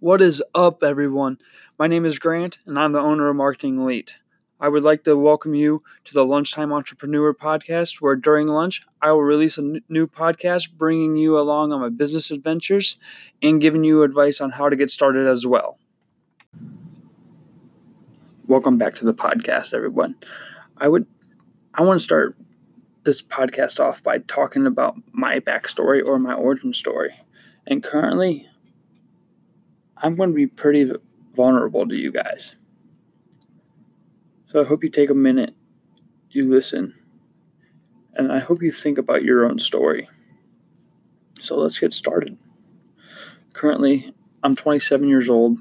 What is up, everyone? My name is Grant, and I'm the owner of Marketing Elite. I would like to welcome you to the Lunchtime Entrepreneur podcast, where during lunch I will release a new podcast bringing you along on my business adventures and giving you advice on how to get started as well. Welcome back to the podcast, everyone. I would I want to start this podcast off by talking about my backstory or my origin story. And currently, I'm going to be pretty vulnerable to you guys. So I hope you take a minute, you listen, and I hope you think about your own story. So let's get started. Currently, I'm 27 years old,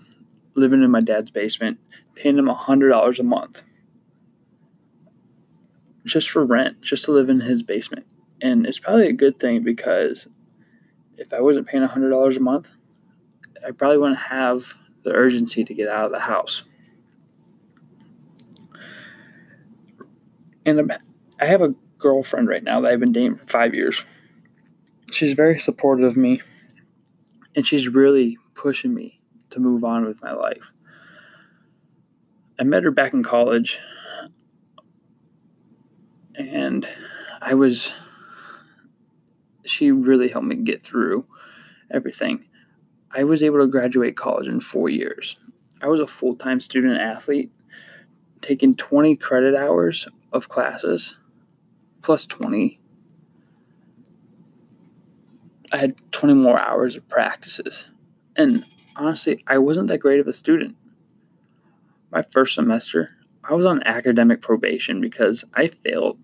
living in my dad's basement, paying him $100 a month just for rent, just to live in his basement. And it's probably a good thing because if I wasn't paying $100 a month, I probably wouldn't have the urgency to get out of the house. And I have a girlfriend right now that I've been dating for five years. She's very supportive of me, and she's really pushing me to move on with my life. I met her back in college, and I was, she really helped me get through everything. I was able to graduate college in four years. I was a full time student athlete, taking 20 credit hours of classes plus 20. I had 20 more hours of practices. And honestly, I wasn't that great of a student. My first semester, I was on academic probation because I failed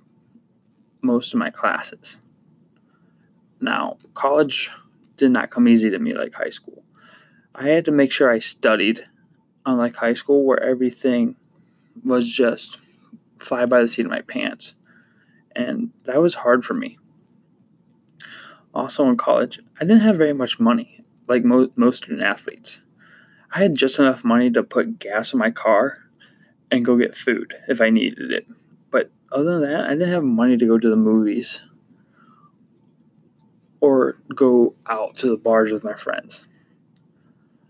most of my classes. Now, college did not come easy to me like high school. I had to make sure I studied, unlike high school, where everything was just fly by the seat of my pants. And that was hard for me. Also, in college, I didn't have very much money, like mo- most student athletes. I had just enough money to put gas in my car and go get food if I needed it. But other than that, I didn't have money to go to the movies or go out to the bars with my friends.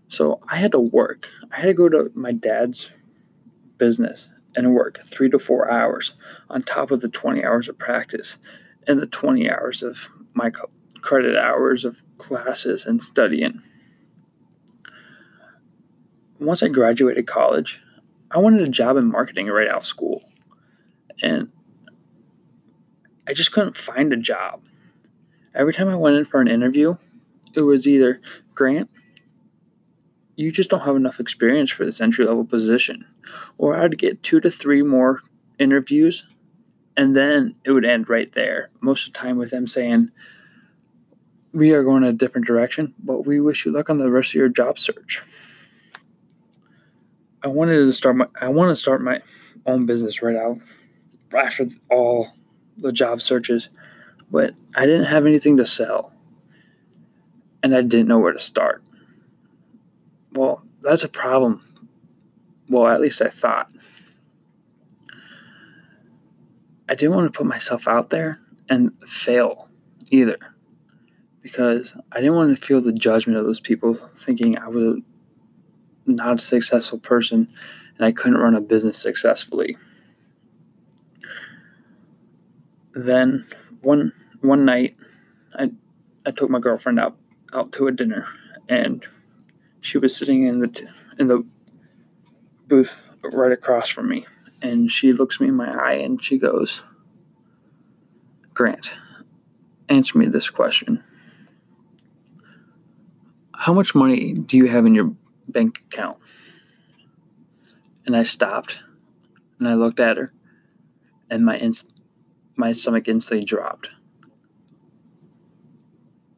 So I had to work. I had to go to my dad's business and work three to four hours on top of the 20 hours of practice and the 20 hours of my credit hours of classes and studying. Once I graduated college, I wanted a job in marketing right out of school. And I just couldn't find a job. Every time I went in for an interview, it was either Grant, you just don't have enough experience for this entry level position. Or I'd get two to three more interviews and then it would end right there. Most of the time with them saying, We are going a different direction, but we wish you luck on the rest of your job search. I wanted to start my I want to start my own business right out after all the job searches, but I didn't have anything to sell. And I didn't know where to start. Well, that's a problem. Well, at least I thought. I didn't want to put myself out there and fail either because I didn't want to feel the judgment of those people thinking I was not a successful person and I couldn't run a business successfully. Then one one night I I took my girlfriend out out to a dinner and she was sitting in the t- in the booth right across from me and she looks me in my eye and she goes grant answer me this question. How much money do you have in your bank account? And i stopped and i looked at her and my inst- my stomach instantly dropped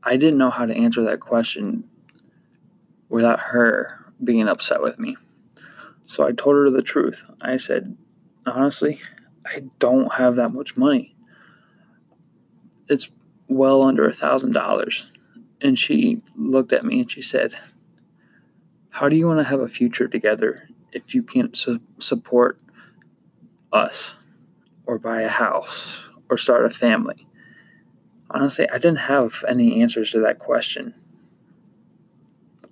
i didn't know how to answer that question without her being upset with me. So I told her the truth. I said, honestly, I don't have that much money. It's well under a thousand dollars. And she looked at me and she said, How do you want to have a future together if you can't su- support us or buy a house or start a family? Honestly, I didn't have any answers to that question.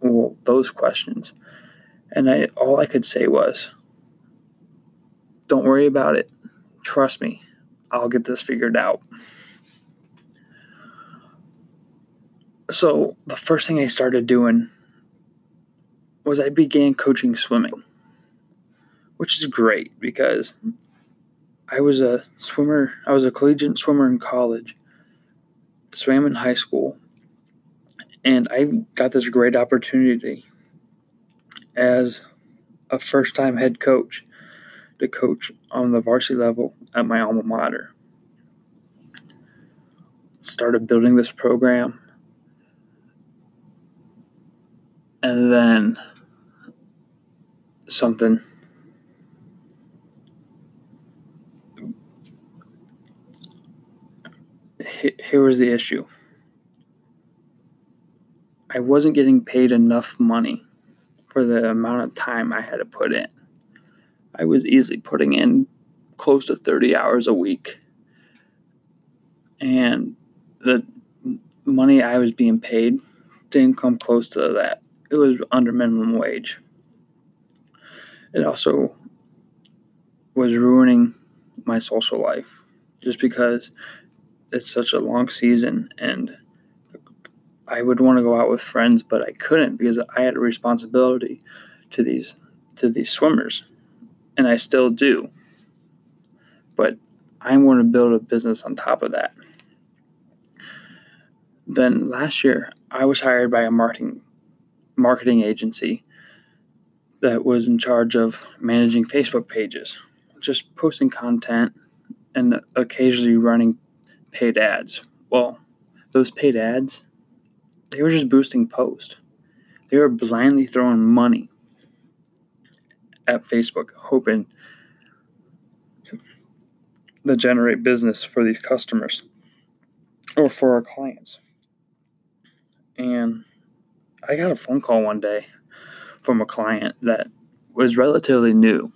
well, those questions. And I all I could say was, don't worry about it. Trust me. I'll get this figured out. So, the first thing I started doing was I began coaching swimming, which is great because I was a swimmer, I was a collegiate swimmer in college, swam in high school, and I got this great opportunity as a first time head coach to coach on the varsity level at my alma mater. Started building this program. And then something here was the issue. I wasn't getting paid enough money for the amount of time I had to put in. I was easily putting in close to 30 hours a week. And the money I was being paid didn't come close to that. It was under minimum wage. It also was ruining my social life just because it's such a long season and I would want to go out with friends, but I couldn't because I had a responsibility to these to these swimmers, and I still do. But I'm going to build a business on top of that. Then last year, I was hired by a marketing marketing agency that was in charge of managing Facebook pages, just posting content and occasionally running paid ads. Well, those paid ads they were just boosting post. They were blindly throwing money at Facebook, hoping to generate business for these customers or for our clients. And I got a phone call one day from a client that was relatively new.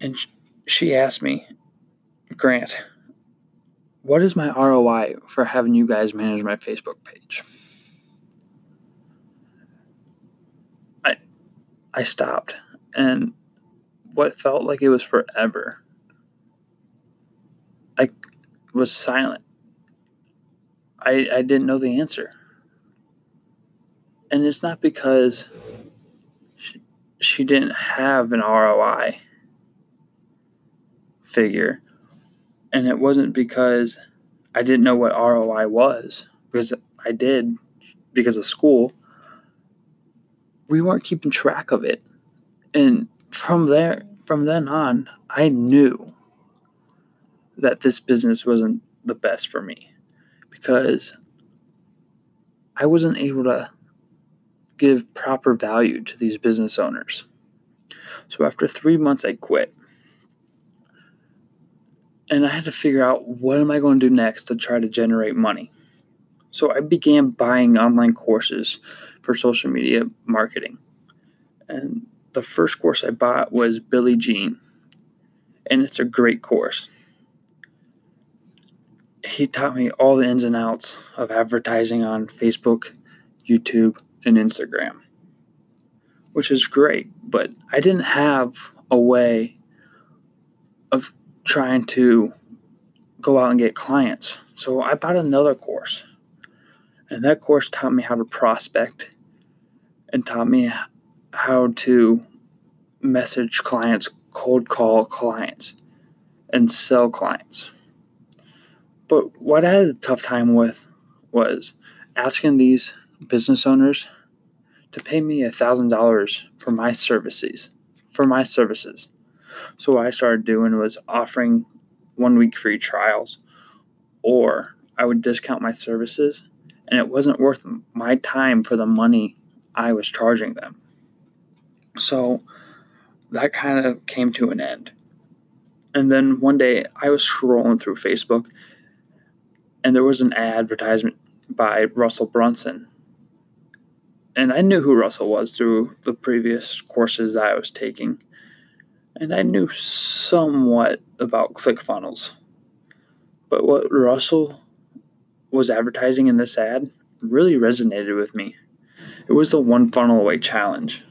And she asked me, Grant, what is my ROI for having you guys manage my Facebook page? I I stopped and what felt like it was forever. I was silent. I I didn't know the answer. And it's not because she, she didn't have an ROI figure and it wasn't because I didn't know what ROI was, because I did because of school. We weren't keeping track of it. And from there, from then on, I knew that this business wasn't the best for me because I wasn't able to give proper value to these business owners. So after three months, I quit and I had to figure out what am I going to do next to try to generate money. So I began buying online courses for social media marketing. And the first course I bought was Billy Gene. and it's a great course. He taught me all the ins and outs of advertising on Facebook, YouTube, and Instagram, which is great, but I didn't have a way of trying to go out and get clients. So I bought another course. And that course taught me how to prospect and taught me how to message clients, cold call clients, and sell clients. But what I had a tough time with was asking these business owners to pay me a thousand dollars for my services for my services so what I started doing was offering one week free trials, or I would discount my services, and it wasn't worth my time for the money I was charging them. So that kind of came to an end. And then one day I was scrolling through Facebook and there was an advertisement by Russell Brunson. And I knew who Russell was through the previous courses I was taking and I knew somewhat about ClickFunnels. But what Russell was advertising in this ad really resonated with me. It was the one funnel away challenge.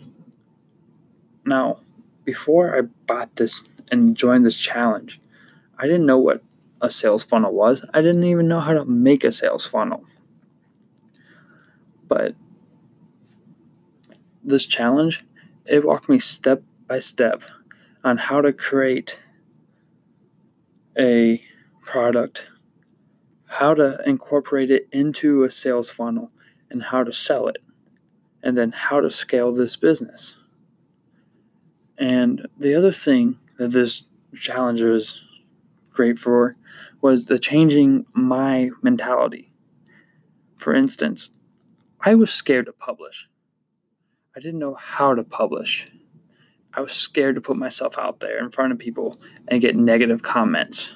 Now, before I bought this and joined this challenge, I didn't know what a sales funnel was. I didn't even know how to make a sales funnel. But this challenge, it walked me step by step on how to create a product, how to incorporate it into a sales funnel, and how to sell it, and then how to scale this business. And the other thing that this challenge was great for was the changing my mentality. For instance, I was scared to publish. I didn't know how to publish. I was scared to put myself out there in front of people and get negative comments.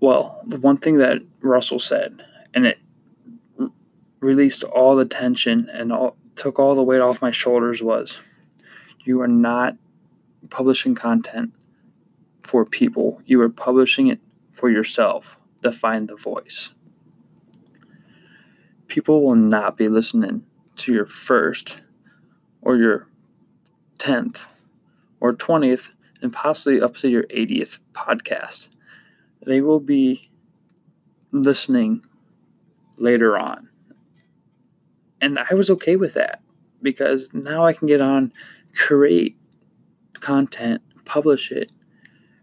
Well, the one thing that Russell said, and it released all the tension and all, took all the weight off my shoulders, was you are not publishing content for people, you are publishing it for yourself to find the voice. People will not be listening to your first or your 10th or 20th and possibly up to your 80th podcast. They will be listening later on. And I was okay with that because now I can get on, create content, publish it,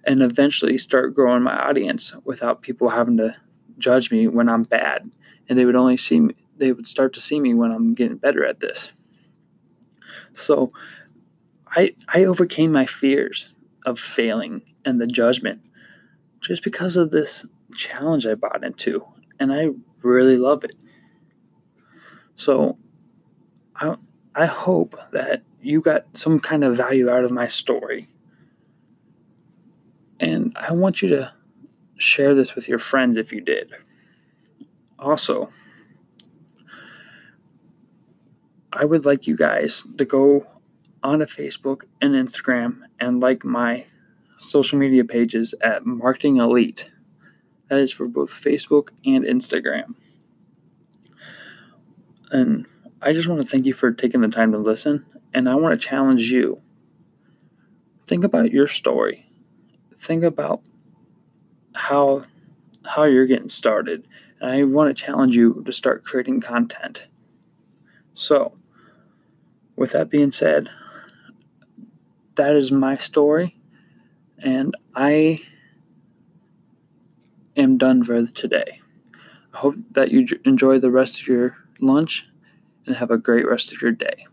and eventually start growing my audience without people having to judge me when I'm bad. And they would only see me, they would start to see me when I'm getting better at this. So I, I overcame my fears of failing and the judgment just because of this challenge I bought into. And I really love it. So I, I hope that you got some kind of value out of my story. And I want you to share this with your friends if you did. Also, I would like you guys to go onto Facebook and Instagram and like my social media pages at Marketing Elite. That is for both Facebook and Instagram. And I just want to thank you for taking the time to listen. And I want to challenge you. Think about your story. Think about how how you're getting started. And I want to challenge you to start creating content. So, with that being said, that is my story, and I am done for today. I hope that you enjoy the rest of your lunch and have a great rest of your day.